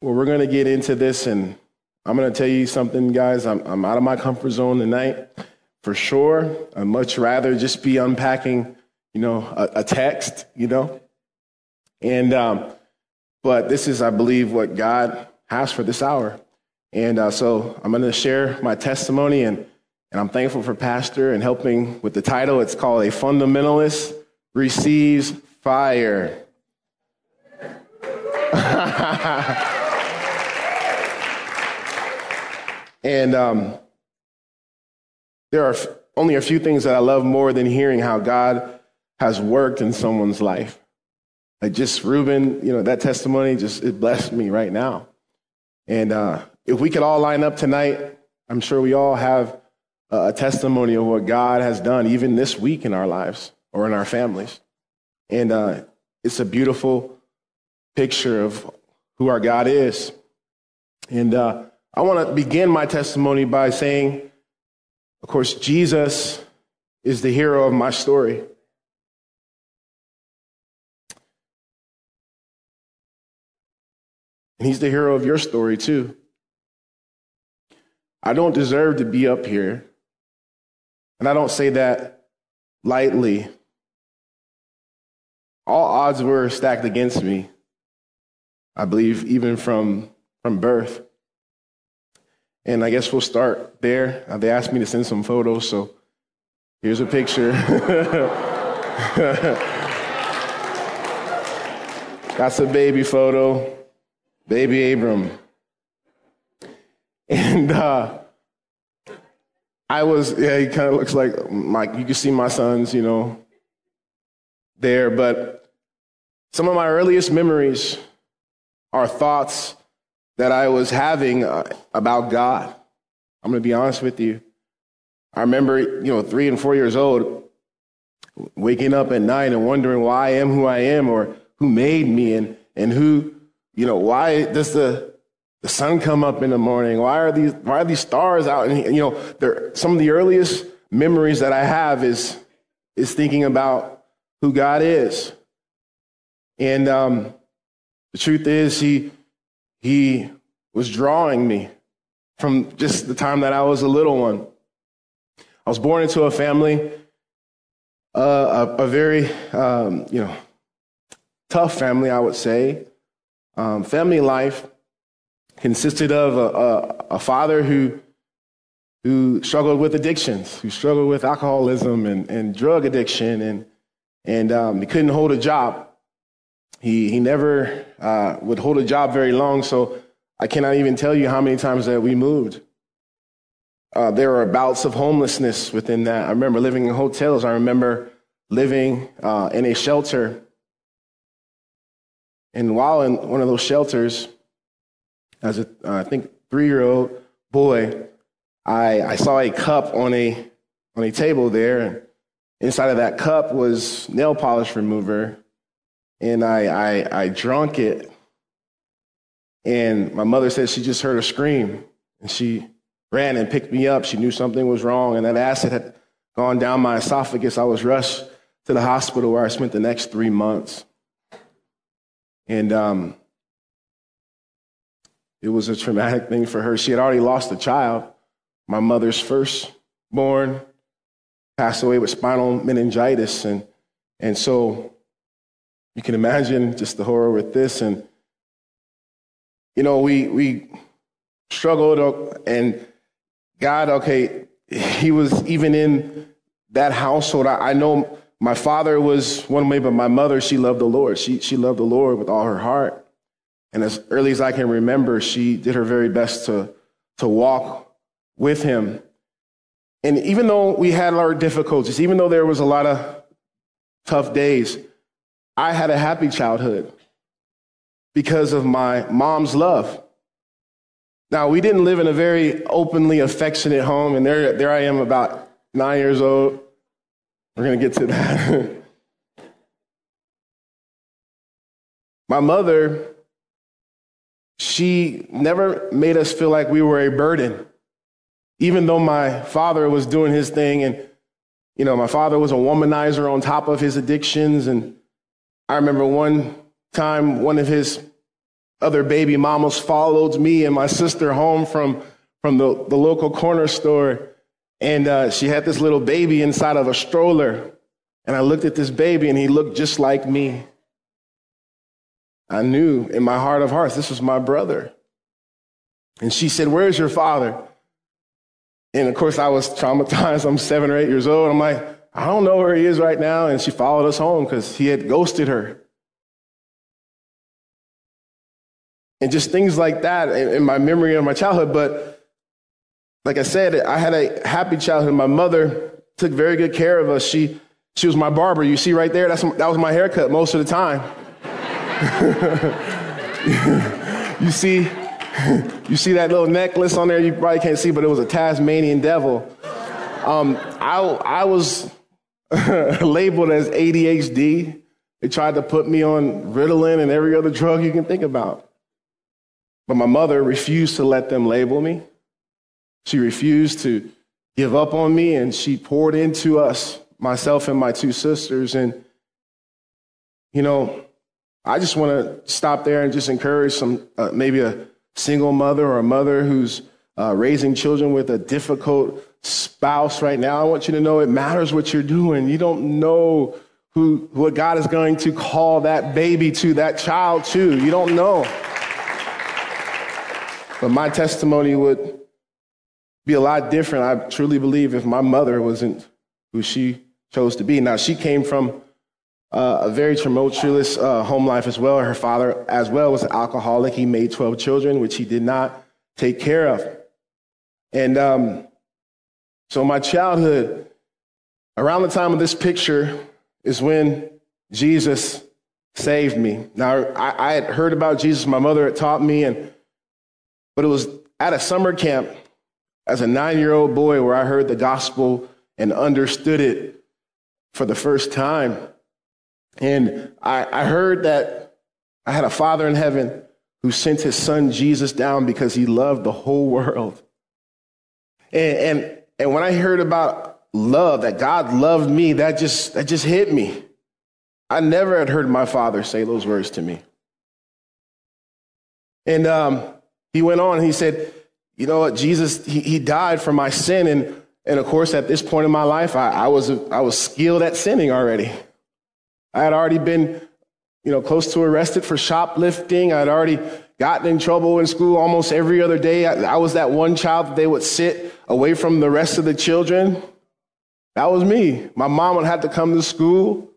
Well, we're going to get into this, and I'm going to tell you something, guys. I'm, I'm out of my comfort zone tonight, for sure. I'd much rather just be unpacking, you know, a, a text, you know. And, um, but this is, I believe, what God has for this hour. And uh, so I'm going to share my testimony, and, and I'm thankful for Pastor and helping with the title. It's called A Fundamentalist Receives Fire. And um, there are only a few things that I love more than hearing how God has worked in someone's life. Like just Reuben, you know, that testimony just it blessed me right now. And uh, if we could all line up tonight, I'm sure we all have a testimony of what God has done, even this week in our lives or in our families. And uh, it's a beautiful picture of who our God is. And uh, I want to begin my testimony by saying, of course, Jesus is the hero of my story. And he's the hero of your story, too. I don't deserve to be up here. And I don't say that lightly. All odds were stacked against me, I believe, even from, from birth. And I guess we'll start there. Uh, they asked me to send some photos, so here's a picture. That's a baby photo, baby Abram. And uh, I was, yeah, he kind of looks like my, you can see my sons, you know, there. But some of my earliest memories are thoughts that I was having uh, about God. I'm going to be honest with you. I remember, you know, three and four years old, waking up at night and wondering why I am who I am or who made me and, and who, you know, why does the, the sun come up in the morning? Why are these, why are these stars out? And, you know, some of the earliest memories that I have is, is thinking about who God is. And um, the truth is, He, he was drawing me from just the time that I was a little one. I was born into a family, uh, a, a, very, um, you know, tough family, I would say. Um, family life consisted of a, a, a, father who, who struggled with addictions, who struggled with alcoholism and, and drug addiction, and, and um, he couldn't hold a job. He, he never uh, would hold a job very long, so I cannot even tell you how many times that we moved. Uh, there were bouts of homelessness within that. I remember living in hotels. I remember living uh, in a shelter. And while in one of those shelters, as a, uh, I think, three year old boy, I, I saw a cup on a, on a table there. And inside of that cup was nail polish remover and I, I, I drunk it. And my mother said she just heard a scream and she ran and picked me up. She knew something was wrong and that acid had gone down my esophagus. I was rushed to the hospital where I spent the next three months. And um, it was a traumatic thing for her. She had already lost a child. My mother's firstborn passed away with spinal meningitis. And, and so you can imagine just the horror with this. And, you know, we, we struggled and God, okay, he was even in that household. I, I know my father was one way, but my mother, she loved the Lord. She, she loved the Lord with all her heart. And as early as I can remember, she did her very best to, to walk with him. And even though we had our difficulties, even though there was a lot of tough days, I had a happy childhood because of my mom's love. Now, we didn't live in a very openly affectionate home, and there, there I am about nine years old. We're going to get to that. my mother, she never made us feel like we were a burden, even though my father was doing his thing. And, you know, my father was a womanizer on top of his addictions and I remember one time one of his other baby mamas followed me and my sister home from, from the, the local corner store. And uh, she had this little baby inside of a stroller. And I looked at this baby and he looked just like me. I knew in my heart of hearts, this was my brother. And she said, Where's your father? And of course, I was traumatized. I'm seven or eight years old. I'm like, I don't know where he is right now. And she followed us home because he had ghosted her. And just things like that in my memory of my childhood. But like I said, I had a happy childhood. My mother took very good care of us. She, she was my barber. You see right there, that's, that was my haircut most of the time. you see, you see that little necklace on there? You probably can't see, but it was a Tasmanian devil. Um, I, I was labeled as ADHD. They tried to put me on Ritalin and every other drug you can think about. But my mother refused to let them label me. She refused to give up on me, and she poured into us, myself and my two sisters. And, you know, I just want to stop there and just encourage some, uh, maybe a single mother or a mother who's uh, raising children with a difficult spouse right now. I want you to know it matters what you're doing. You don't know who, what God is going to call that baby to, that child to. You don't know. But my testimony would be a lot different, I truly believe, if my mother wasn't who she chose to be. Now, she came from uh, a very tumultuous uh, home life as well. Her father, as well, was an alcoholic. He made 12 children, which he did not take care of. And um, so, my childhood, around the time of this picture, is when Jesus saved me. Now, I, I had heard about Jesus. My mother had taught me, and but it was at a summer camp as a nine year old boy where I heard the gospel and understood it for the first time. And I, I heard that I had a father in heaven who sent his son Jesus down because he loved the whole world. And, and, and when I heard about love, that God loved me, that just, that just hit me. I never had heard my father say those words to me. And um, he went on and he said, You know what? Jesus, he, he died for my sin. And, and of course, at this point in my life, I, I, was, I was skilled at sinning already. I had already been, you know, close to arrested for shoplifting. I had already gotten in trouble in school almost every other day. I, I was that one child that they would sit away from the rest of the children. That was me. My mom would have to come to school.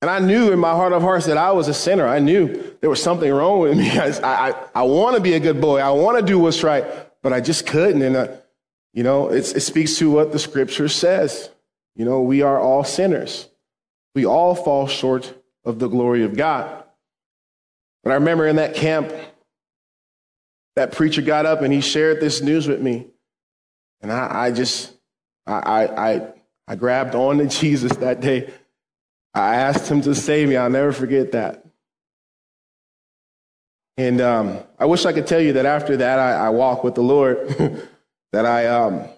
And I knew in my heart of hearts that I was a sinner. I knew there was something wrong with me. I, I, I want to be a good boy. I want to do what's right, but I just couldn't. And, uh, you know, it speaks to what the scripture says. You know, we are all sinners. We all fall short of the glory of God. But I remember in that camp, that preacher got up and he shared this news with me. And I, I just, I, I, I grabbed on to Jesus that day. I asked him to save me. I'll never forget that. And um, I wish I could tell you that after that, I, I walked with the Lord, that I, um,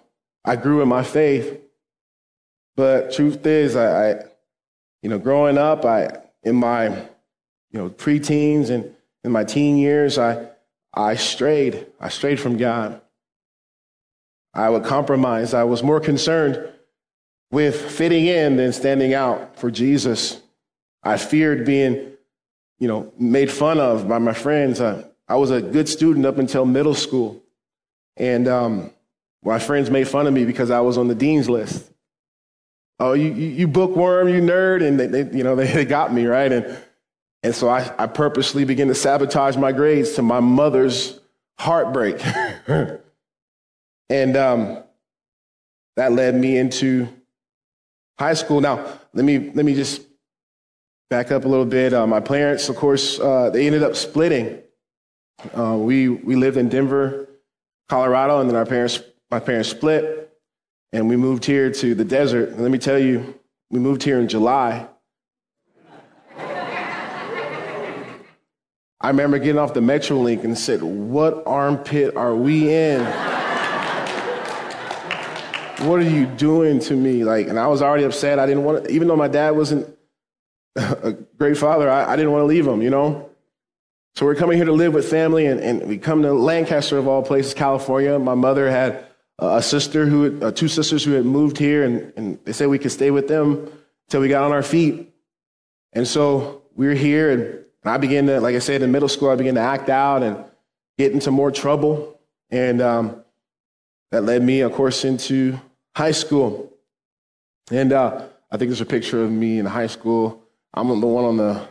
I grew in my faith. But truth is, I, I you know, growing up, I in my you know preteens and in my teen years, I I strayed. I strayed from God. I would compromise. I was more concerned with fitting in than standing out for Jesus. I feared being, you know, made fun of by my friends. I, I was a good student up until middle school, and um, my friends made fun of me because I was on the dean's list oh, you, you bookworm, you nerd. And they, they you know, they, they got me, right? And, and so I, I purposely began to sabotage my grades to my mother's heartbreak. and um, that led me into high school. Now, let me, let me just back up a little bit. Uh, my parents, of course, uh, they ended up splitting. Uh, we, we lived in Denver, Colorado, and then our parents, my parents split and we moved here to the desert. And let me tell you, we moved here in July. I remember getting off the Metrolink and said, What armpit are we in? What are you doing to me? Like, and I was already upset. I didn't want to, even though my dad wasn't a great father, I, I didn't want to leave him, you know? So we're coming here to live with family, and, and we come to Lancaster, of all places, California. My mother had a sister who, had, uh, two sisters who had moved here, and, and they said we could stay with them until we got on our feet. And so we were here, and, and I began to, like I said, in middle school, I began to act out and get into more trouble. And um, that led me, of course, into high school. And uh, I think there's a picture of me in high school. I'm the one on the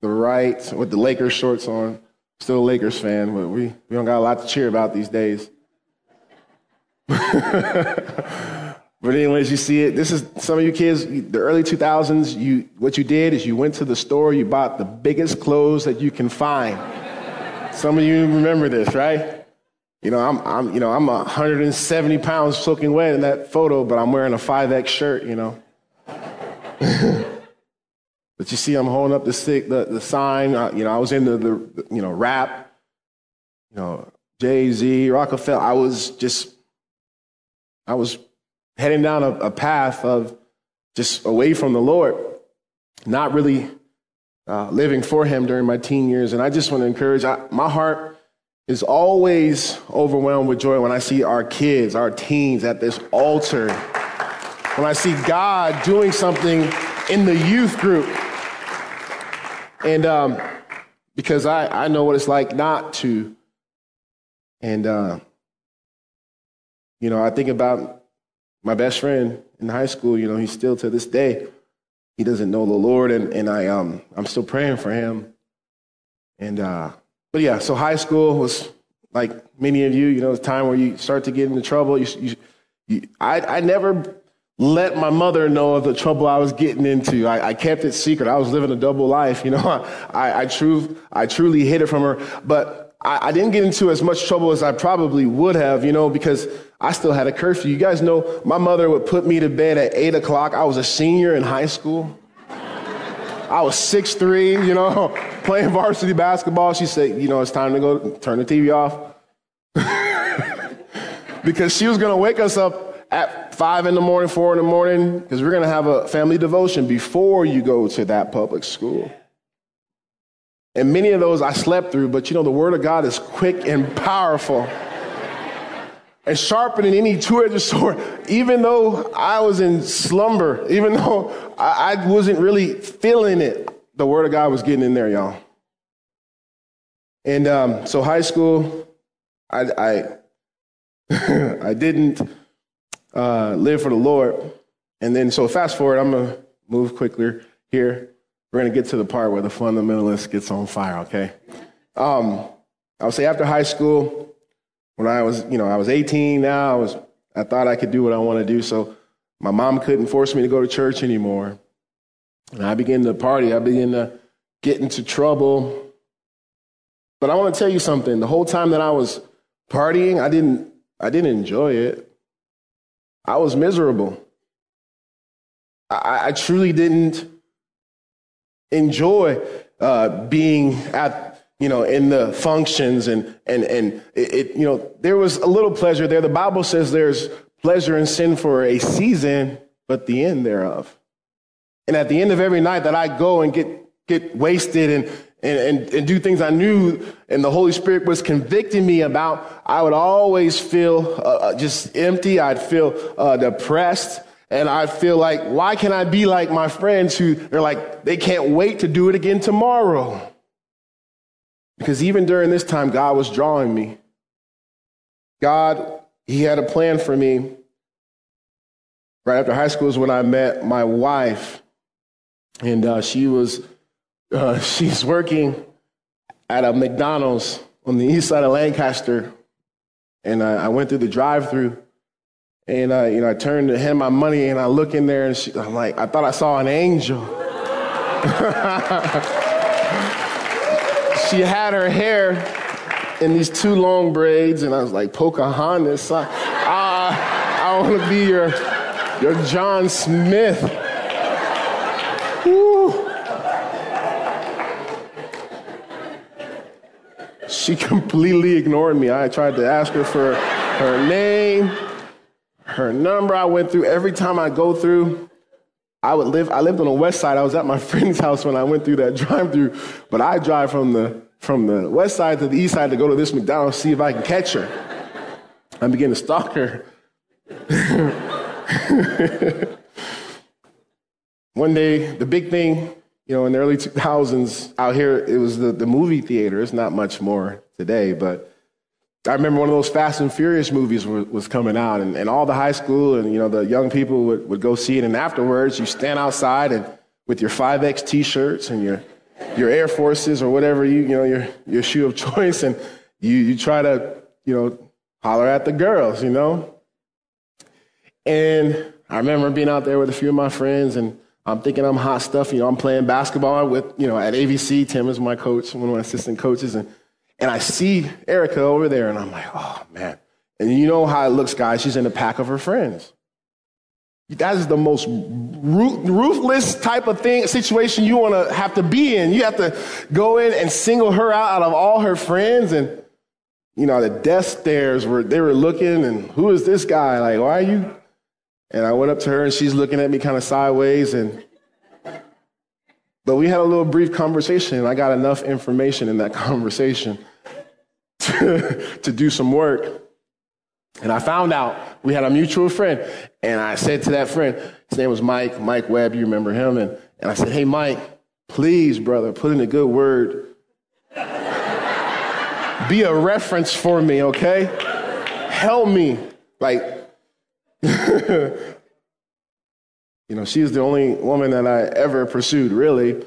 the right with the Lakers shorts on. Still a Lakers fan, but we, we don't got a lot to cheer about these days. but anyways, you see it. This is some of you kids, the early 2000s, you, what you did is you went to the store, you bought the biggest clothes that you can find. some of you remember this, right? You know, I'm, I'm, you know, I'm 170 pounds soaking wet in that photo, but I'm wearing a 5X shirt, you know. But you see, I'm holding up the stick, the, the sign. You know, I was into the, the, you know, rap, you know, Jay Z, Roc-A-Fella. I was just, I was heading down a, a path of just away from the Lord, not really uh, living for Him during my teen years. And I just want to encourage, I, my heart is always overwhelmed with joy when I see our kids, our teens at this altar. When I see God doing something in the youth group and um, because I, I know what it's like not to. And, uh, you know, I think about my best friend in high school, you know, he's still to this day, he doesn't know the Lord, and, and I, um, I'm still praying for him. And, uh, but yeah, so high school was like many of you, you know, the time where you start to get into trouble. You, you, you I, I never let my mother know of the trouble I was getting into. I, I kept it secret. I was living a double life, you know. I, I, true, I truly hid it from her, but I, I didn't get into as much trouble as I probably would have, you know, because I still had a curfew. You guys know my mother would put me to bed at eight o'clock. I was a senior in high school. I was six three, you know, playing varsity basketball. She said, you know, it's time to go turn the TV off. because she was going to wake us up at five in the morning, four in the morning, because we're going to have a family devotion before you go to that public school. And many of those I slept through, but you know, the Word of God is quick and powerful and sharper than any two edged sword. Even though I was in slumber, even though I, I wasn't really feeling it, the Word of God was getting in there, y'all. And um, so, high school, I, I, I didn't uh, live for the Lord. And then, so fast forward, I'm to move quickly here. We're to get to the part where the fundamentalist gets on fire, okay? Um, I would say after high school, when I was, you know, I was 18 now, I was, I thought I could do what I want to do. So my mom couldn't force me to go to church anymore. And I began to party. I began to get into trouble. But I want to tell you something. The whole time that I was partying, I didn't, I didn't enjoy it. I was miserable. I, I truly didn't enjoy uh, being at you know in the functions and and and it, it, you know there was a little pleasure there. The Bible says there's pleasure in sin for a season, but the end thereof. And at the end of every night that I go and get get wasted and and, and, and do things I knew and the Holy Spirit was convicting me about, I would always feel uh, uh, just empty. I'd feel uh, depressed. And I'd feel like, why can I be like my friends who are like, they can't wait to do it again tomorrow? Because even during this time, God was drawing me. God, He had a plan for me. Right after high school is when I met my wife. And uh, she was uh, she's working at a McDonald's on the east side of Lancaster. And I, I went through the drive through and I, you know, I turned to hand my money and I look in there and she, I'm like, I thought I saw an angel. she had her hair in these two long braids and I was like, Pocahontas, I, I, I want to be your, your John Smith. Woo. She completely ignored me. I tried to ask her for her name, her number. I went through every time I go through. I would live. I lived on the west side. I was at my friend's house when I went through that drive-through, but I drive from the from the west side to the east side to go to this McDonald's, see if I can catch her. I begin to stalk her. One day, the big thing, you know, in the early 2000s out here, it was the, the movie theater. It's not much more today, but I remember one of those Fast and Furious movies was, was coming out, and, and all the high school and you know the young people would, would go see it. And afterwards, you stand outside and with your 5X T-shirts and your your Air Forces or whatever you you know your your shoe of choice, and you you try to you know holler at the girls, you know. And I remember being out there with a few of my friends, and I'm thinking I'm hot stuff. You know, I'm playing basketball with you know at AVC. Tim is my coach, one of my assistant coaches, and and I see Erica over there, and I'm like, oh man. And you know how it looks, guys. She's in a pack of her friends. That is the most ruthless type of thing, situation you want to have to be in. You have to go in and single her out out of all her friends. And, you know, the desk stares were, they were looking and who is this guy? Like, why are you? And I went up to her and she's looking at me kind of sideways. And, but we had a little brief conversation and I got enough information in that conversation to, to do some work. And I found out we had a mutual friend. And I said to that friend, his name was Mike, Mike Webb, you remember him. And, and I said, hey, Mike, please, brother, put in a good word. Be a reference for me, okay? Help me. Like, you know, she was the only woman that I ever pursued, really.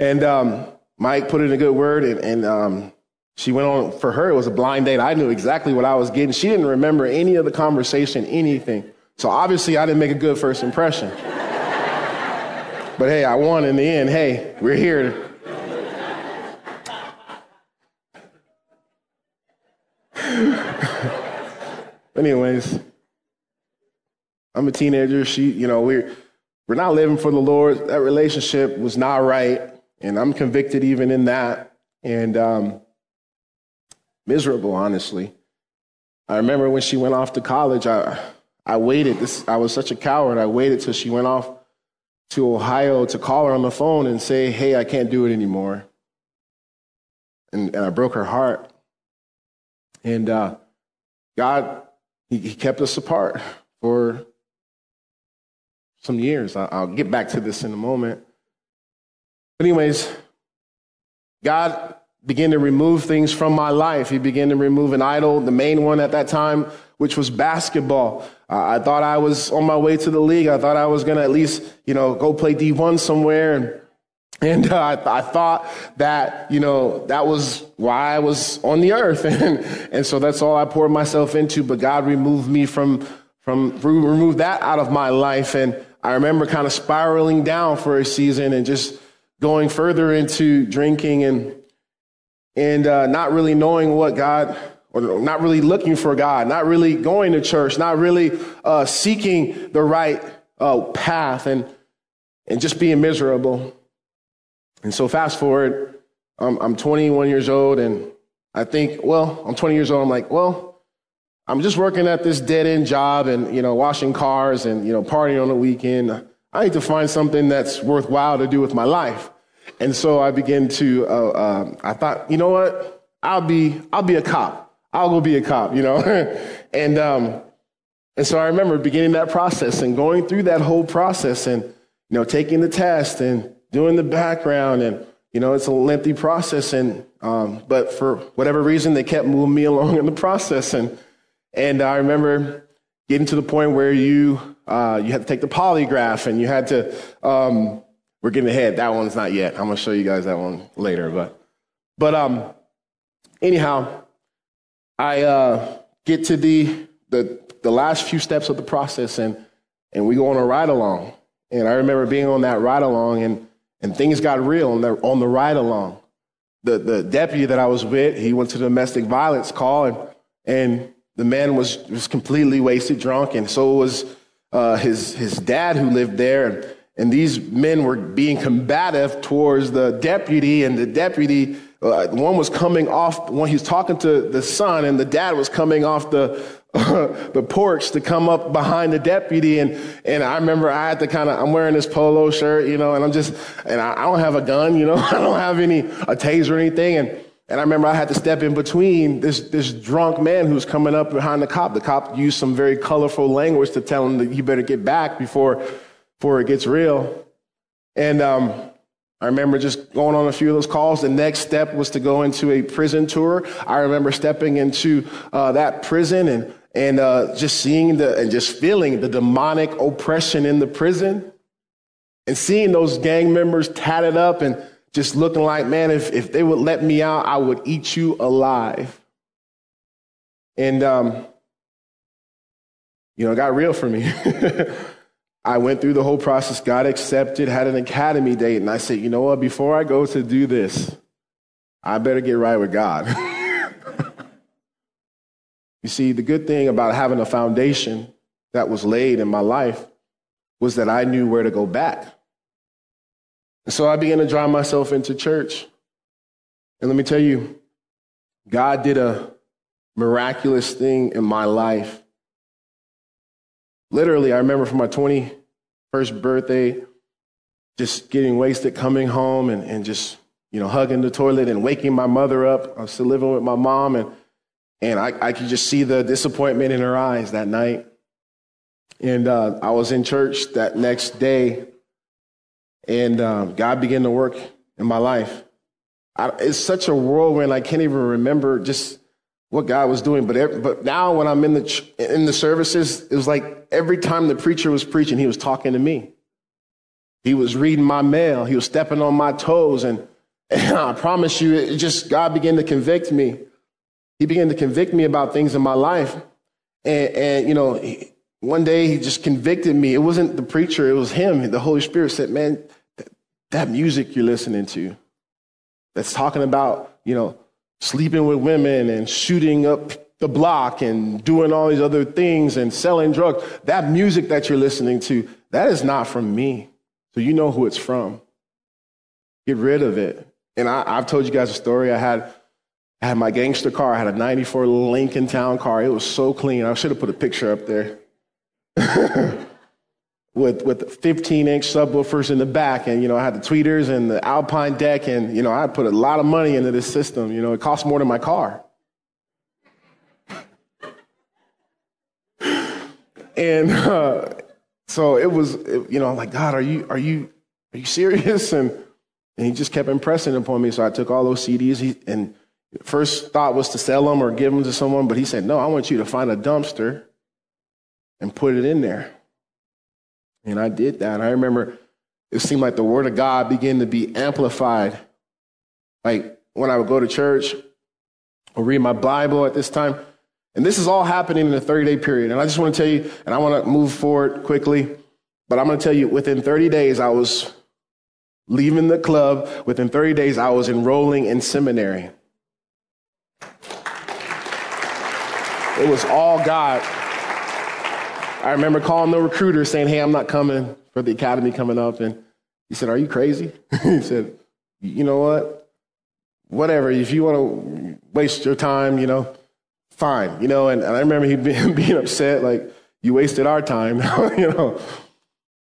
And um, Mike put in a good word, and, and um, she went on, for her, it was a blind date. I knew exactly what I was getting. She didn't remember any of the conversation, anything. So obviously, I didn't make a good first impression. but hey, I won in the end. Hey, we're here. Anyways, I'm a teenager. She, you know, we're we're not living for the Lord. That relationship was not right, and I'm convicted even in that. And um, miserable, honestly. I remember when she went off to college, I, I waited. This, I was such a coward. I waited till she went off to Ohio to call her on the phone and say, hey, I can't do it anymore. And, and I broke her heart. And uh, God, he, he, kept us apart for some years. I'll get back to this in a moment. But anyways, God began to remove things from my life. He began to remove an idol, the main one at that time, which was basketball. I thought I was on my way to the league. I thought I was going to at least, you know, go play D1 somewhere. And, and uh, I, th- I, thought that, you know, that was why I was on the earth. and, and so that's all I poured myself into. But God removed me from, from, removed that out of my life. And I remember kind of spiraling down for a season and just going further into drinking and and uh, not really knowing what God, or not really looking for God, not really going to church, not really uh, seeking the right uh, path, and and just being miserable. And so, fast forward, um, I'm 21 years old, and I think, well, I'm 20 years old. I'm like, well, I'm just working at this dead end job, and you know, washing cars, and you know, partying on the weekend. I need to find something that's worthwhile to do with my life. And so I began to, uh, uh, I thought, you know what? I'll be, I'll be a cop. I'll go be a cop, you know? and, um, and so I remember beginning that process and going through that whole process and, you know, taking the test and doing the background and, you know, it's a lengthy process. And, um, but for whatever reason, they kept moving me along in the process. And, and I remember getting to the point where you, uh, you had to take the polygraph and you had to, um, we're getting ahead. That one's not yet. I'm gonna show you guys that one later. But but um anyhow, I uh, get to the the the last few steps of the process and and we go on a ride along. And I remember being on that ride along and and things got real on the on the ride along. The the deputy that I was with, he went to the domestic violence call and and the man was was completely wasted, drunk, and so was uh, his his dad who lived there. And these men were being combative towards the deputy, and the deputy, uh, one was coming off, one he was talking to the son, and the dad was coming off the the porch to come up behind the deputy. And, and I remember I had to kind of, I'm wearing this polo shirt, you know, and I'm just, and I, I don't have a gun, you know, I don't have any, a taser or anything. And, And I remember I had to step in between this, this drunk man who was coming up behind the cop. The cop used some very colorful language to tell him that you better get back before, before it gets real. And um, I remember just going on a few of those calls. The next step was to go into a prison tour. I remember stepping into uh, that prison and, and uh, just seeing the, and just feeling the demonic oppression in the prison and seeing those gang members tatted up and just looking like, man, if, if they would let me out, I would eat you alive. And, um, you know, it got real for me. I went through the whole process, got accepted, had an academy date, and I said, you know what, before I go to do this, I better get right with God. you see, the good thing about having a foundation that was laid in my life was that I knew where to go back. So I began to drive myself into church. And let me tell you, God did a miraculous thing in my life. Literally, I remember for my 21st birthday, just getting wasted, coming home and, and just, you know, hugging the toilet and waking my mother up. I was still living with my mom, and, and I, I could just see the disappointment in her eyes that night. And uh, I was in church that next day, and um, God began to work in my life. I, it's such a whirlwind, I can't even remember just what God was doing. But, but now when I'm in the, in the services, it was like every time the preacher was preaching, he was talking to me. He was reading my mail. He was stepping on my toes. And, and I promise you, it just, God began to convict me. He began to convict me about things in my life. And, and you know, one day he just convicted me. It wasn't the preacher, it was him. The Holy Spirit said, Man, that music you're listening to that's talking about, you know, sleeping with women and shooting up the block and doing all these other things and selling drugs, that music that you're listening to, that is not from me. So you know who it's from. Get rid of it. And I, have told you guys a story. I had, I had my gangster car. I had a 94 Lincoln Town car. It was so clean. I should have put a picture up there. with with 15 inch subwoofers in the back, and you know I had the tweeters and the Alpine deck, and you know I put a lot of money into this system. You know it cost more than my car. and uh, so it was, you know, like God, are you are you are you serious? And and he just kept impressing upon me. So I took all those CDs, he, and first thought was to sell them or give them to someone, but he said, No, I want you to find a dumpster and put it in there. And I did that. I remember it seemed like the word of God began to be amplified. Like when I would go to church or read my Bible at this time. And this is all happening in a 30 day period. And I just want to tell you, and I want to move forward quickly, but I'm going to tell you within 30 days, I was leaving the club. Within 30 days, I was enrolling in seminary. It was all God. I remember calling the recruiter saying, Hey, I'm not coming for the academy coming up. And he said, Are you crazy? he said, You know what? Whatever. If you want to waste your time, you know, fine. You know, and, and I remember he being, being upset, like, You wasted our time, you know.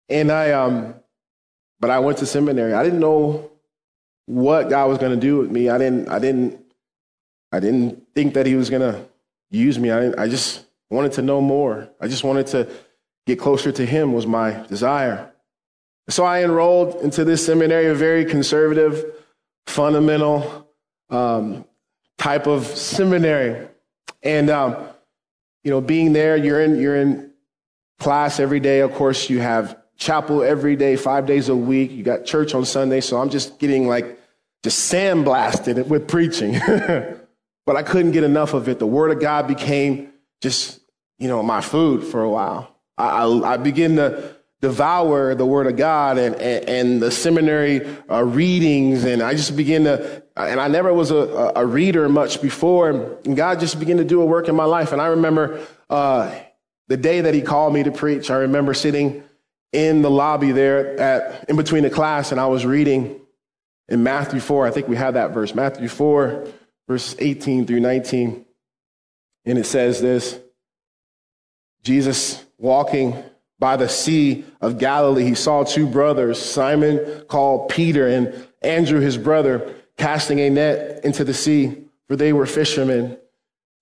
And I, um, but I went to seminary. I didn't know what God was going to do with me. I didn't, I didn't, I didn't think that he was going to use me. I, I just, I wanted to know more. I just wanted to get closer to him was my desire. So I enrolled into this seminary, a very conservative, fundamental um, type of seminary. And um, you know, being there, you're in you're in class every day. Of course, you have chapel every day, five days a week. You got church on Sunday. So I'm just getting like just sandblasted with preaching. but I couldn't get enough of it. The word of God became just you know, my food for a while. I, I, begin to devour the Word of God and, and, and the seminary uh, readings, and I just begin to, and I never was a, a reader much before, and God just began to do a work in my life. And I remember uh, the day that He called me to preach, I remember sitting in the lobby there at, in between the class, and I was reading in Matthew 4. I think we have that verse, Matthew 4, verses 18 through 19. And it says this. Jesus walking by the Sea of Galilee, he saw two brothers, Simon called Peter and Andrew, his brother, casting a net into the sea, for they were fishermen.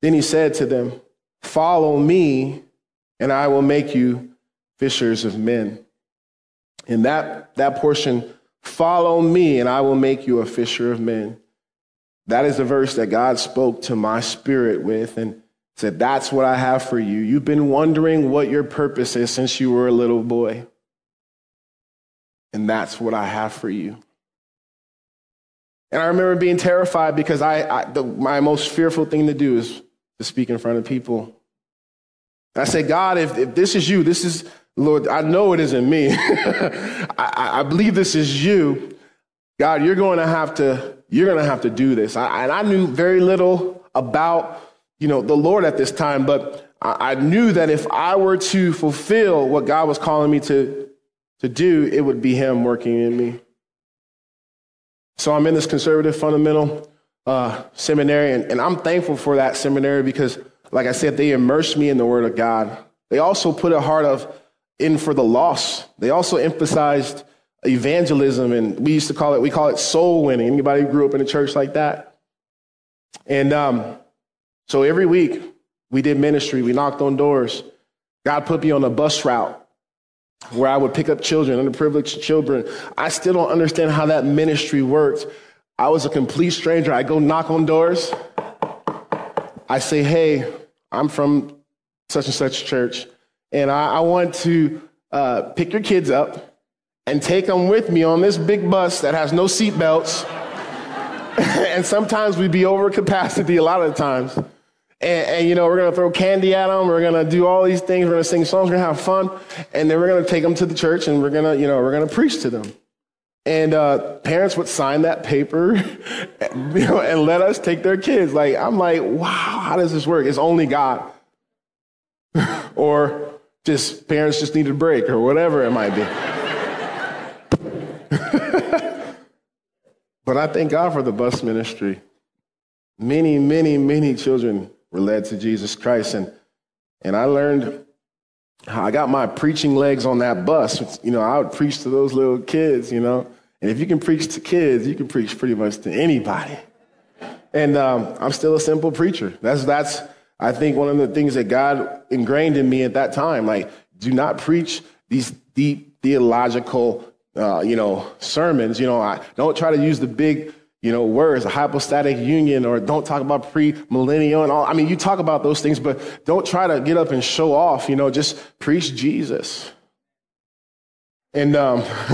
Then he said to them, Follow me, and I will make you fishers of men. In that, that portion, follow me, and I will make you a fisher of men. That is the verse that God spoke to my spirit with and said, That's what I have for you. You've been wondering what your purpose is since you were a little boy. And that's what I have for you. And I remember being terrified because I, I the, my most fearful thing to do is to speak in front of people. I said, God, if, if this is you, this is, Lord, I know it isn't me. I, I believe this is you. God, you're going to have to, you're going to have to do this. I, and I knew very little about, you know, the Lord at this time, but I, knew that if I were to fulfill what God was calling me to, to do, it would be Him working in me. So I'm in this conservative fundamental uh, seminary, and, and I'm thankful for that seminary because, like I said, they immersed me in the Word of God. They also put a heart of in for the lost. They also emphasized evangelism, and we used to call it we call it soul winning. Anybody who grew up in a church like that? And um, so every week we did ministry. We knocked on doors. God put me on a bus route where I would pick up children, underprivileged children. I still don't understand how that ministry worked. I was a complete stranger. I go knock on doors. I say, hey, I'm from such and such church, and I, I want to uh, pick your kids up and take them with me on this big bus that has no seat belts. and sometimes we'd be over capacity a lot of the times. And, and, you know, we're going to throw candy at them. We're going to do all these things. We're going to sing songs. We're going to have fun. And then we're going to take them to the church and we're going to, you know, we're going to preach to them. And uh, parents would sign that paper you know, and let us take their kids. Like, I'm like, wow, how does this work? It's only God. or just parents just need a break or whatever it might be. but I thank God for the bus ministry. Many, many, many children were led to Jesus Christ. And, and I learned how I got my preaching legs on that bus. You know, I would preach to those little kids, you know. And if you can preach to kids, you can preach pretty much to anybody. And um, I'm still a simple preacher. That's, that's, I think, one of the things that God ingrained in me at that time. Like, do not preach these deep theological, uh, you know, sermons. You know, I don't try to use the big you know, words, a hypostatic union, or don't talk about pre-millennial and all. I mean, you talk about those things, but don't try to get up and show off, you know, just preach Jesus. And um,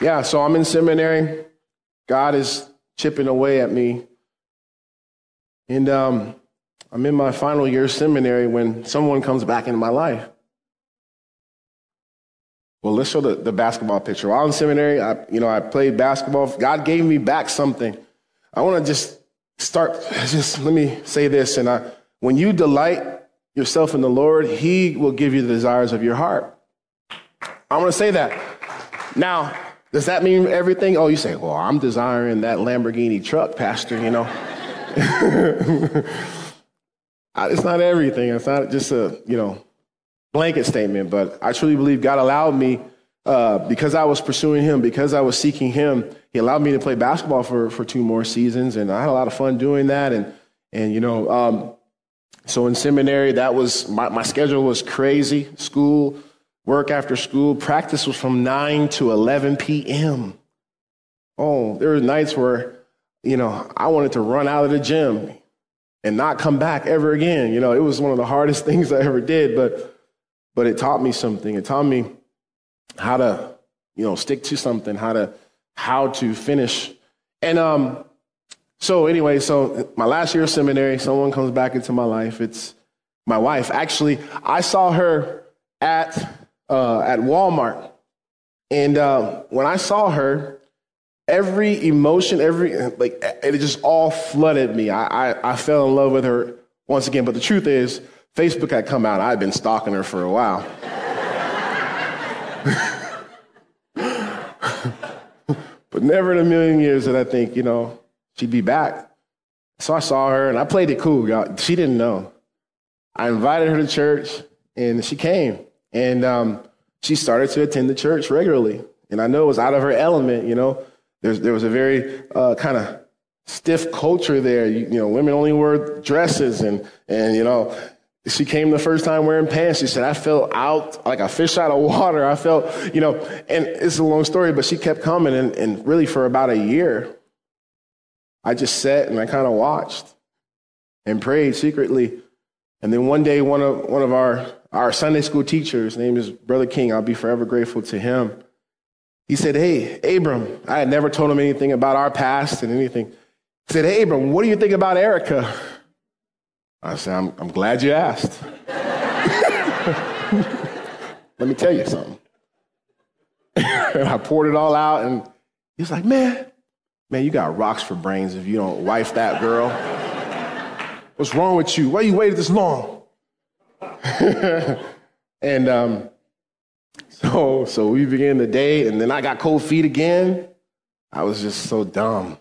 yeah, so I'm in seminary. God is chipping away at me. And um, I'm in my final year of seminary when someone comes back into my life. Well, let's show the, the basketball picture. While in seminary, I, you know, I played basketball. God gave me back something. I want to just start, just let me say this. And I, when you delight yourself in the Lord, He will give you the desires of your heart. I want to say that. Now, does that mean everything? Oh, you say, well, I'm desiring that Lamborghini truck, Pastor, you know. it's not everything. It's not just a, you know, blanket statement, but I truly believe God allowed me, uh, because I was pursuing Him, because I was seeking Him, He allowed me to play basketball for, for two more seasons. And I had a lot of fun doing that. And, and you know, um, so in seminary, that was my, my schedule was crazy. School, work after school, practice was from 9 to 11 p.m. Oh, there were nights where, you know, I wanted to run out of the gym and not come back ever again. You know, it was one of the hardest things I ever did, but but it taught me something. It taught me how to, you know, stick to something, how to how to finish. And um, so anyway, so my last year of seminary, someone comes back into my life. It's my wife. Actually, I saw her at uh, at Walmart, and uh, when I saw her, every emotion, every like, it just all flooded me. I, I I fell in love with her once again. But the truth is, Facebook had come out. I'd been stalking her for a while. but never in a million years did I think, you know, she'd be back. So I saw her and I played it cool, y'all. She didn't know. I invited her to church and she came and um, she started to attend the church regularly. And I know it was out of her element, you know. There's, there was a very uh, kind of stiff culture there. You, you, know, women only wore dresses, and and you know, she came the first time wearing pants. She said, "I felt out like a fish out of water. I felt, you know." And it's a long story, but she kept coming, and, and really for about a year, I just sat and I kind of watched and prayed secretly. And then one day, one of one of our our Sunday school teachers, name is Brother King. I'll be forever grateful to him. He said, Hey, Abram, I had never told him anything about our past and anything. He said, Hey, Abram, what do you think about Erica? I said, I'm, I'm glad you asked. Let me tell you something. and I poured it all out, and he was like, Man, man, you got rocks for brains if you don't wife that girl. What's wrong with you? Why you waited this long? and um, so, so we began the day, and then I got cold feet again. I was just so dumb.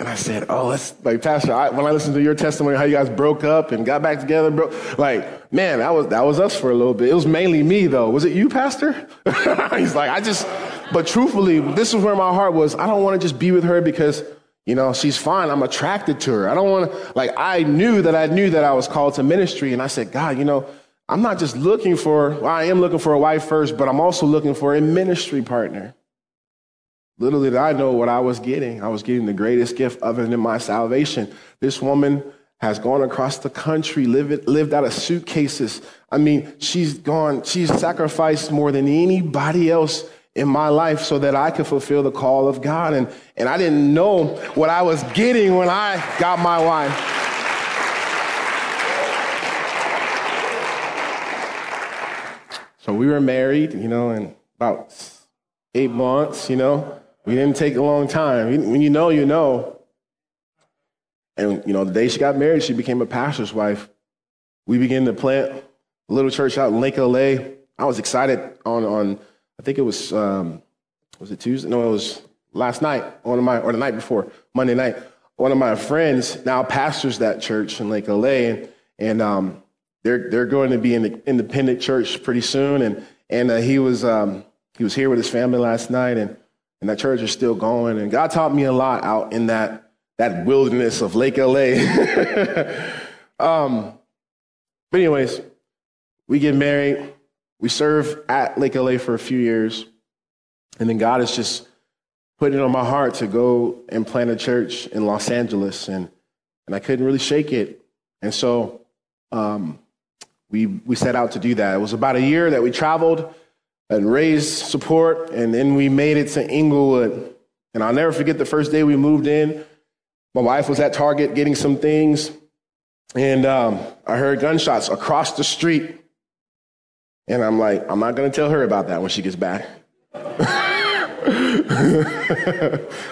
And I said, "Oh, let's like Pastor. I, when I listened to your testimony, how you guys broke up and got back together, bro. Like, man, that was that was us for a little bit. It was mainly me, though. Was it you, Pastor? He's like, I just. But truthfully, this is where my heart was. I don't want to just be with her because you know she's fine. I'm attracted to her. I don't want to. Like, I knew that I knew that I was called to ministry, and I said, God, you know, I'm not just looking for, well, I am looking for a wife first, but I'm also looking for a ministry partner. Little did I know what I was getting. I was getting the greatest gift other than my salvation. This woman has gone across the country, lived, lived out of suitcases. I mean, she's gone, she's sacrificed more than anybody else in my life so that I could fulfill the call of God. And, and I didn't know what I was getting when I got my wife. So we were married, you know, in about eight months, you know. We didn't take a long time. When you know, you know. And, you know, the day she got married, she became a pastor's wife. We began to plant a little church out in Lake LA. I was excited on, on I think it was, um, was it Tuesday? No, it was last night, one of my, or the night before, Monday night. One of my friends now pastors that church in Lake LA. And, and um, they're, they're going to be in the independent church pretty soon. And, and uh, he, was, um, he was here with his family last night, and, and that church is still going. And God taught me a lot out in that, that wilderness of Lake LA. um, but, anyways, we get married. We serve at Lake LA for a few years. And then God has just put it on my heart to go and plant a church in Los Angeles. And, and I couldn't really shake it. And so um, we, we set out to do that. It was about a year that we traveled and raised support, and then we made it to Inglewood. And I'll never forget the first day we moved in. My wife was at Target getting some things, and um, I heard gunshots across the street. And I'm like, I'm not going to tell her about that when she gets back.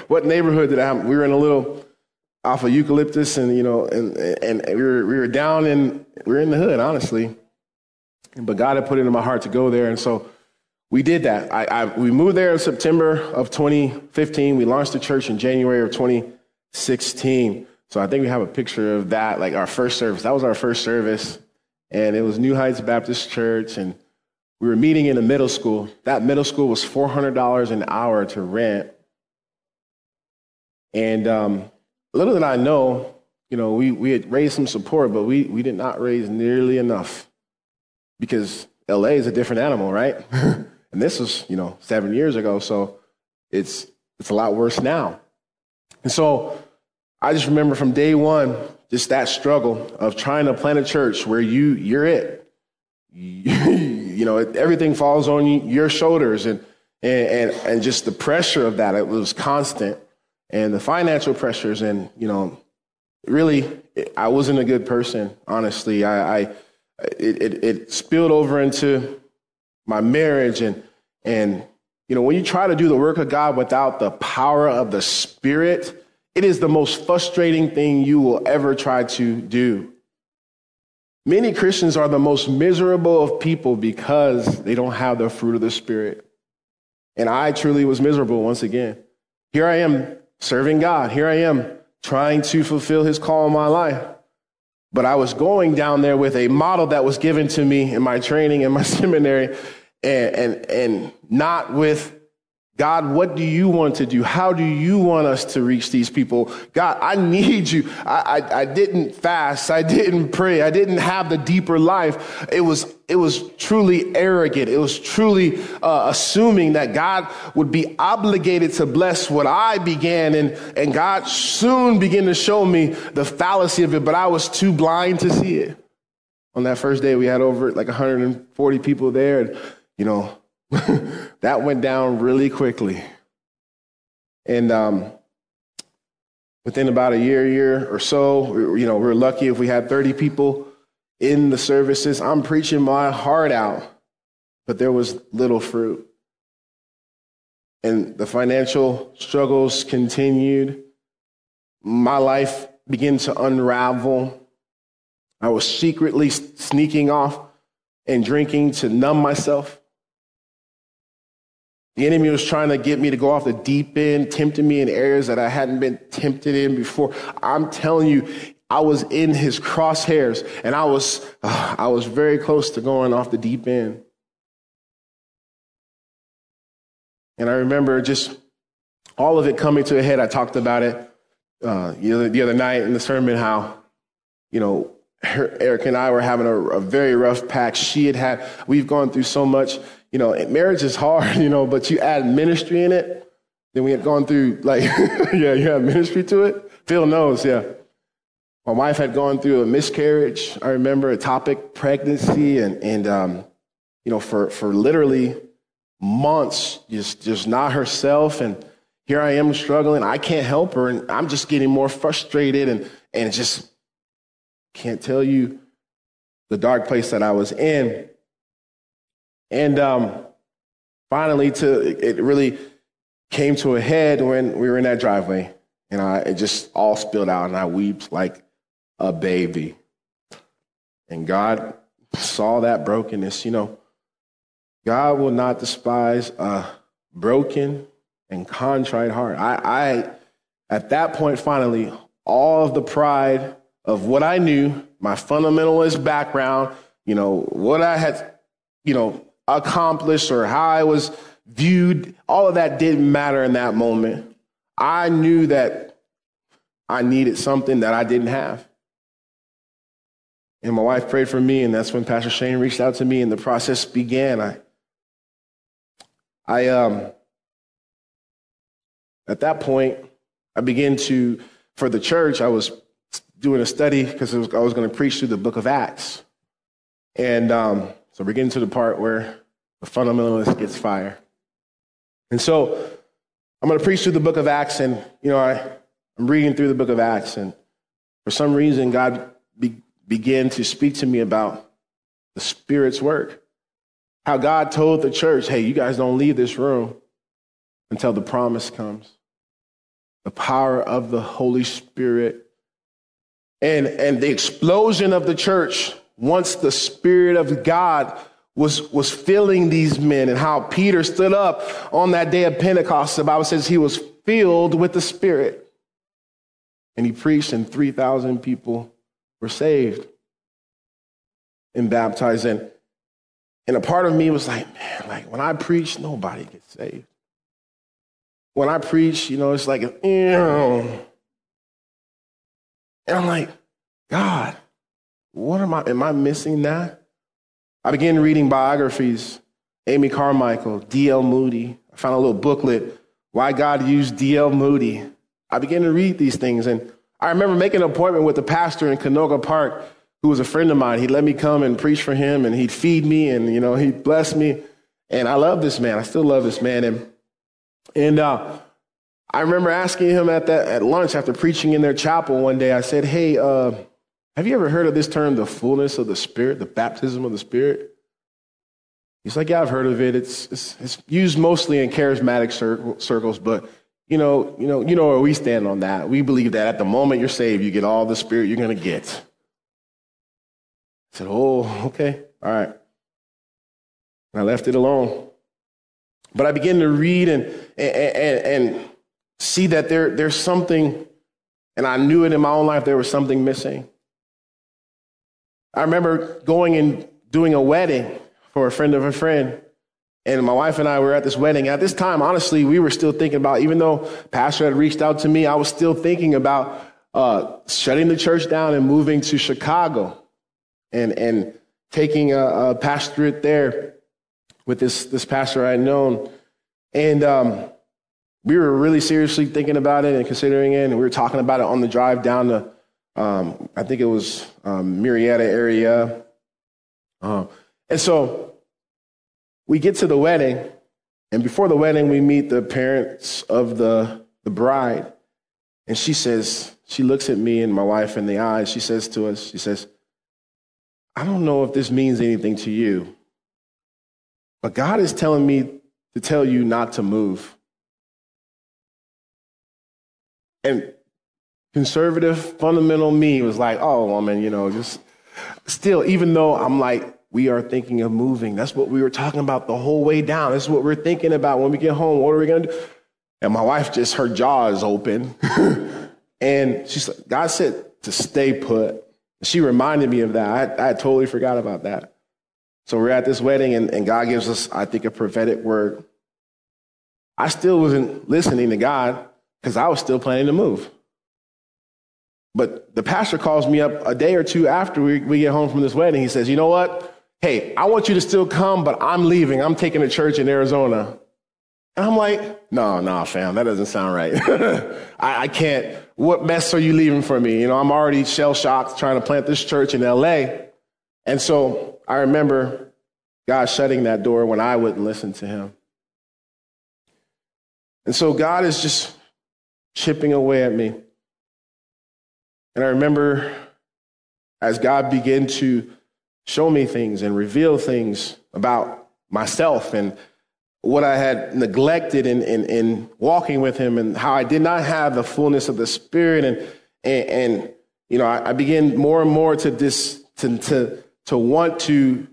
what neighborhood did I have? We were in a little off of eucalyptus and you know and and we were we were down in we were in the hood honestly but god had put it in my heart to go there and so we did that. I, I we moved there in september of 2015 we launched the church in january of 2016 so i think we have a picture of that like our first service. That was our first service and it was new heights baptist church and we were meeting in a middle school. That middle school was $400 an hour to rent. And um, little did I know, you know, we, we had raised some support, but we, we did not raise nearly enough because LA is a different animal, right? and this was, you know, seven years ago, so it's, it's a lot worse now. And so I just remember from day one, just that struggle of trying to plant a church where you, you're it. you know, everything falls on your shoulders and, and, and, and just the pressure of that, it was constant and the financial pressures and you know really i wasn't a good person honestly i, I it, it, it, spilled over into my marriage and and you know when you try to do the work of god without the power of the spirit it is the most frustrating thing you will ever try to do many christians are the most miserable of people because they don't have the fruit of the spirit and i truly was miserable once again here i am serving God. Here I am trying to fulfill his call in my life. But I was going down there with a model that was given to me in my training in my seminary and, and, and not with God, what do you want to do? How do you want us to reach these people? God, I need you. I, I, I, didn't fast. I didn't pray. I didn't have the deeper life. It was, it was truly arrogant. It was truly uh, assuming that God would be obligated to bless what I began. And, and God soon began to show me the fallacy of it, but I was too blind to see it. On that first day, we had over like 140 people there. And, you know, that went down really quickly. And um, within about a year, year or so, you know, we're lucky if we had 30 people in the services. I'm preaching my heart out, but there was little fruit. And the financial struggles continued. My life began to unravel. I was secretly sneaking off and drinking to numb myself. The enemy was trying to get me to go off the deep end, tempting me in areas that I hadn't been tempted in before. I'm telling you, I was in his crosshairs and I was, uh, I was very close to going off the deep end. And I remember just all of it coming to a head. I talked about it uh, the, other, the other night in the sermon how, you know, Erica and I were having a, a very rough patch. She had had, we've gone through so much you know, marriage is hard, you know, but you add ministry in it. Then we had gone through, like, yeah, you have ministry to it. Phil knows, yeah. My wife had gone through a miscarriage. I remember ectopic, pregnancy, and, and um, you know, for, for literally months, just, just not herself. And here I am struggling. I can't help her. And I'm just getting more frustrated and, and just can't tell you the dark place that I was in. And um, finally, to it really came to a head when we were in that driveway, and I it just all spilled out, and I wept like a baby. And God saw that brokenness. You know, God will not despise a broken and contrite heart. I, I at that point, finally, all of the pride of what I knew, my fundamentalist background, you know, what I had, you know, accomplished or how I was viewed, all of that didn't matter in that moment. I knew that I needed something that I didn't have. And my wife prayed for me, and that's when Pastor Shane reached out to me, and the process began. I, I, um, at that point, I began to, for the church, I was doing a study because I was going to preach through the book of Acts. And um, so we're getting to the part where the fundamentalist gets fire. And so I'm going to preach through the book of Acts, and you know, I, I'm reading through the book of Acts, and for some reason, God be, began to speak to me about the Spirit's work. How God told the church, hey, you guys don't leave this room until the promise comes. The power of the Holy Spirit. And, and the explosion of the church once the Spirit of God was, was filling these men and how Peter stood up on that day of Pentecost. The Bible says he was filled with the Spirit. And he preached, and 3,000 people were saved and baptized. And, and a part of me was like, man, like when I preach, nobody gets saved. When I preach, you know, it's like, know, and I'm like, God, what am I, am I missing that? I began reading biographies, Amy Carmichael, D.L. Moody. I found a little booklet, Why God Used D.L. Moody. I began to read these things, and I remember making an appointment with the pastor in Canoga Park, who was a friend of mine. He'd let me come and preach for him, and he'd feed me, and you know, he'd bless me. And I love this man. I still love this man. And and uh, I remember asking him at that at lunch after preaching in their chapel one day. I said, "Hey, uh, have you ever heard of this term, the fullness of the Spirit, the baptism of the Spirit? He's like, Yeah, I've heard of it. It's, it's, it's used mostly in charismatic cir- circles, but you know, you know, you know where we stand on that. We believe that at the moment you're saved, you get all the Spirit you're going to get. I said, Oh, okay, all right. And I left it alone. But I began to read and, and, and, and see that there, there's something, and I knew it in my own life, there was something missing. I remember going and doing a wedding for a friend of a friend. And my wife and I were at this wedding. At this time, honestly, we were still thinking about, even though Pastor had reached out to me, I was still thinking about uh, shutting the church down and moving to Chicago and, and taking a, a pastorate there with this, this pastor I had known. And um, we were really seriously thinking about it and considering it. And we were talking about it on the drive down to, um, I think it was um, Murrieta area. Uh, and so we get to the wedding, and before the wedding, we meet the parents of the, the bride. And she says, she looks at me and my wife in the eyes. She says to us, she says, I don't know if this means anything to you, but God is telling me to tell you not to move. And conservative, fundamental me was like, oh, woman, you know, just still, even though I'm like, we are thinking of moving. That's what we were talking about the whole way down. That's what we're thinking about when we get home. What are we going to do? And my wife just, her jaw is open. and she's like, God said to stay put. She reminded me of that. I, I totally forgot about that. So we're at this wedding, and, and God gives us, I think, a prophetic word. I still wasn't listening to God because I was still planning to move. But the pastor calls me up a day or two after we, we get home from this wedding. He says, You know what? hey, I want you to still come, but I'm leaving. I'm taking a church in Arizona. And I'm like, no, no, fam, that doesn't sound right. I, I, can't. What mess are you leaving for me? You know, I'm already shell shocked trying to plant this church in LA. And so I remember God shutting that door when I wouldn't listen to him. And so God is just chipping away at me. And I remember as God began to show me things and reveal things about myself and what I had neglected in, in, in, walking with him and how I did not have the fullness of the Spirit. And, and, and you know, I, I, began more and more to, dis, to, to, to want to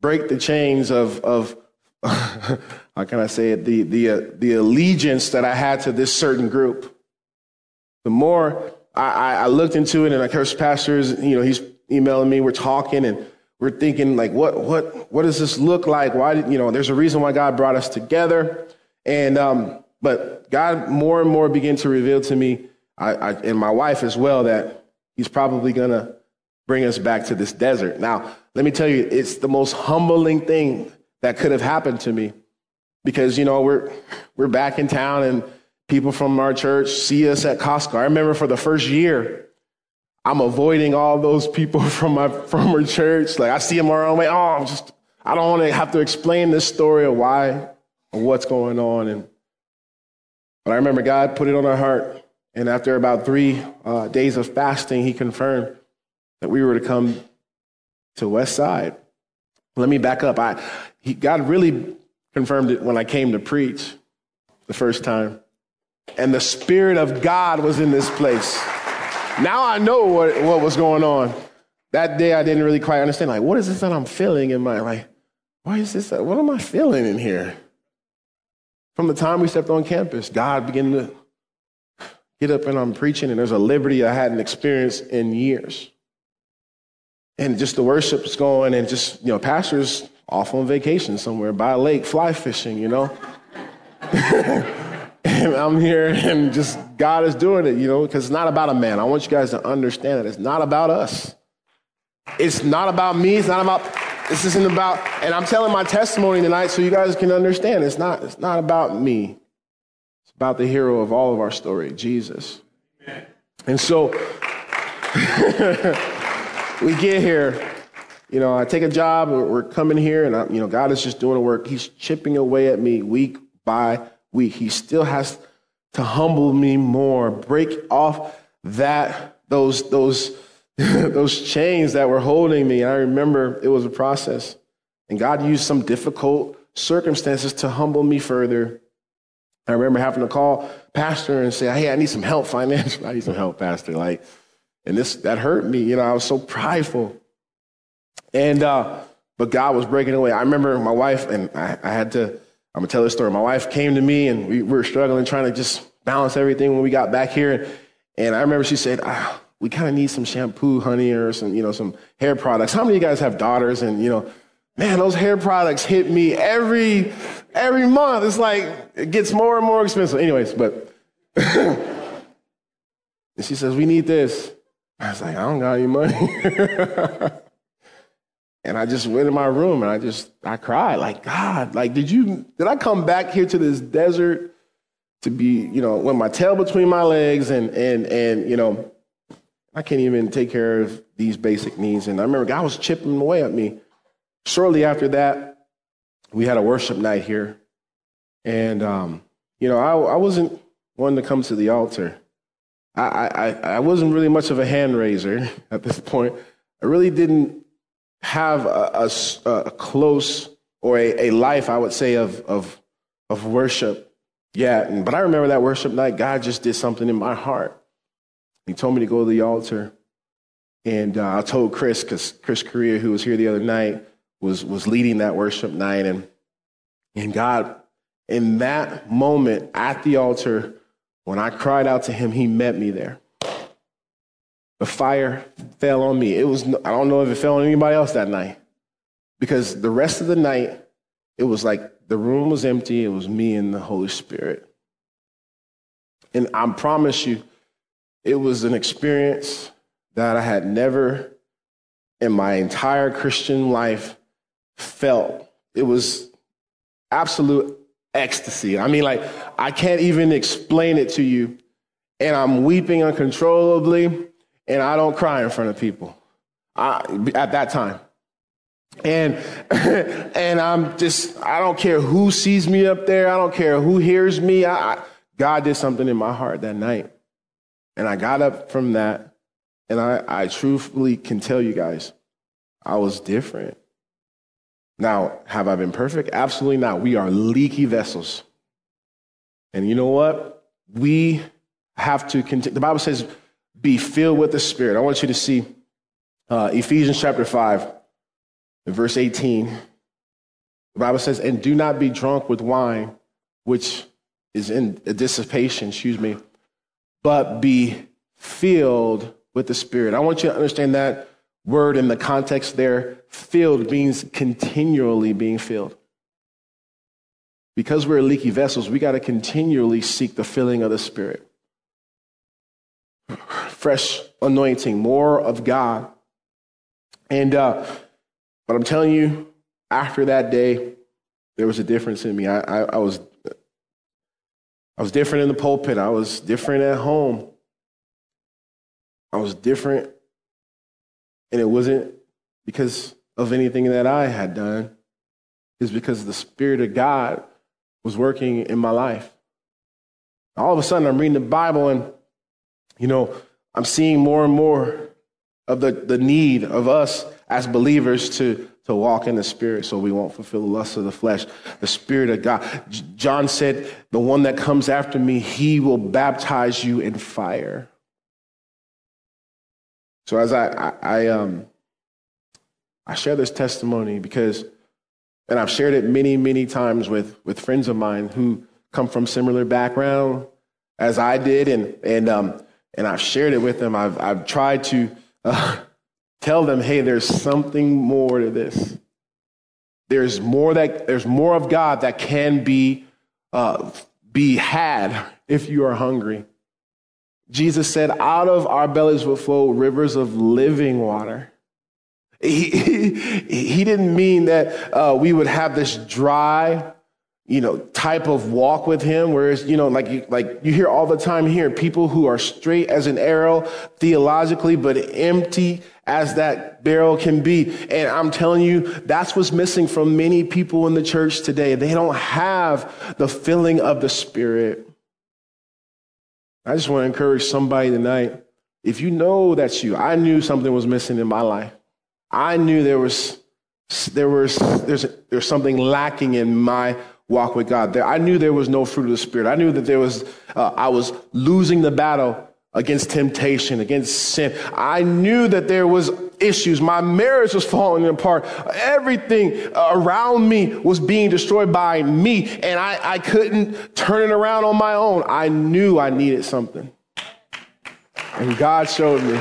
break the chains of, of how can I say it, the, the, uh, the allegiance that I had to this certain group. The more I, I looked into it and I cursed pastors, you know, he's emailing me, we're talking, and we're thinking like, what, what, what does this look like? Why you know, there's a reason why God brought us together. And, um, but God more and more began to reveal to me, I, I, and my wife as well, that he's probably going to bring us back to this desert. Now, let me tell you, it's the most humbling thing that could have happened to me because, you know, we're, we're back in town and people from our church see us at Costco. I remember for the first year, I'm avoiding all those people from my former church. Like I see them around way. Oh, I'm just, I don't want to have to explain this story of why or what's going on. And, but I remember God put it on our heart. And after about three uh, days of fasting, he confirmed that we were to come to West Side. Let me back up. I, he, God really confirmed it when I came to preach the first time. And the Spirit of God was in this place. Now I know what, what was going on. That day I didn't really quite understand. Like, what is this that I'm feeling in my like? Why is this? What am I feeling in here? From the time we stepped on campus, God began to get up and I'm preaching, and there's a liberty I hadn't experienced in years. And just the worship's going, and just you know, pastors off on vacation somewhere by a lake, fly fishing, you know. and I'm here and just God is doing it, you know, because it's not about a man. I want you guys to understand that it's not about us. It's not about me. It's not about, this isn't about, and I'm telling my testimony tonight so you guys can understand. It's not, it's not about me. It's about the hero of all of our story, Jesus. And so we get here, you know, I take a job, we're coming here, and, I, you know, God is just doing the work. He's chipping away at me week by week. He still has to humble me more, break off that those those those chains that were holding me. And I remember it was a process. And God used some difficult circumstances to humble me further. I remember having to call pastor and say, "Hey, I need some help financially. I need some help, pastor." Like, and this that hurt me. You know, I was so prideful. And uh, but God was breaking away. I remember my wife and I, I had to I'm gonna tell this story. My wife came to me and we, we were struggling, trying to just balance everything when we got back here. And I remember she said, ah, "We kind of need some shampoo, honey, or some, you know, some hair products." How many of you guys have daughters? And you know, man, those hair products hit me every every month. It's like it gets more and more expensive. Anyways, but and she says, we need this. I was like, I don't got any money. and I just went in my room and I just I cried like God, like did you did I come back here to this desert to be, you know, with my tail between my legs and and and you know, I can't even take care of these basic needs. And I remember God was chipping away at me. Shortly after that, we had a worship night here. And, um, you know, I, I wasn't one to come to the altar. I, I, I wasn't really much of a hand raiser at this point. I really didn't have a, a, a close or a, a, life, I would say, of, of, of worship yet. But I remember that worship night, God just did something in my heart. He told me to go to the altar. And uh, I told Chris, because Chris Correa, who was here the other night, was, was leading that worship night. And, and God, in that moment at the altar, when I cried out to him, he met me there. The fire fell on me. It was, I don't know if it fell on anybody else that night. Because the rest of the night, it was like the room was empty. It was me and the Holy Spirit. And I promise you, it was an experience that I had never in my entire Christian life felt. It was absolute ecstasy. I mean, like, I can't even explain it to you. And I'm weeping uncontrollably, and I don't cry in front of people I, at that time. And, and I'm just, I don't care who sees me up there. I don't care who hears me. I, I, God did something in my heart that night. And I got up from that, and I, I truthfully can tell you guys, I was different. Now, have I been perfect? Absolutely not. We are leaky vessels. And you know what? We have to continue. The Bible says, be filled with the Spirit. I want you to see uh, Ephesians chapter 5, verse 18. The Bible says, and do not be drunk with wine, which is in dissipation, excuse me, but be filled with the Spirit. I want you to understand that word in the context there. Filled means continually being filled. Because we're leaky vessels, we got to continually seek the filling of the Spirit. Fresh anointing, more of God. And, uh, but I'm telling you, after that day, there was a difference in me. I, I, I was I was different in the pulpit. I was different at home. I was different. And it wasn't because of anything that I had done, it's because the Spirit of God was working in my life. All of a sudden, I'm reading the Bible and, you know, I'm seeing more and more of the, the need of us as believers to to walk in the Spirit so we won't fulfill the lust of the flesh. The Spirit of God. John said, The one that comes after me, he will baptize you in fire. So as I, I, I, um, I share this testimony because, and I've shared it many, many times with, with friends of mine who come from similar background as I did, and, and, um, and I've shared it with them. I've, I've tried to, uh, Tell them, hey, there's something more to this. There's more that there's more of God that can be uh, be had if you are hungry. Jesus said, out of our bellies will flow rivers of living water. He, he, he didn't mean that uh, we would have this dry, you know, type of walk with him. Whereas, you know, like you, like you hear all the time here, people who are straight as an arrow theologically, but empty as that barrel can be. And I'm telling you, that's what's missing from many people in the church today. They don't have the filling of the Spirit. I just want to encourage somebody tonight. If you know that's you, I knew something was missing in my life. I knew there was there was there's there's something lacking in my walk with God. There, I knew there was no fruit of the Spirit. I knew that there was uh, I was losing the battle against temptation, against sin. I knew that there was issues. My marriage was falling apart. Everything around me was being destroyed by me, and I, I couldn't turn it around on my own. I knew I needed something. And God showed me.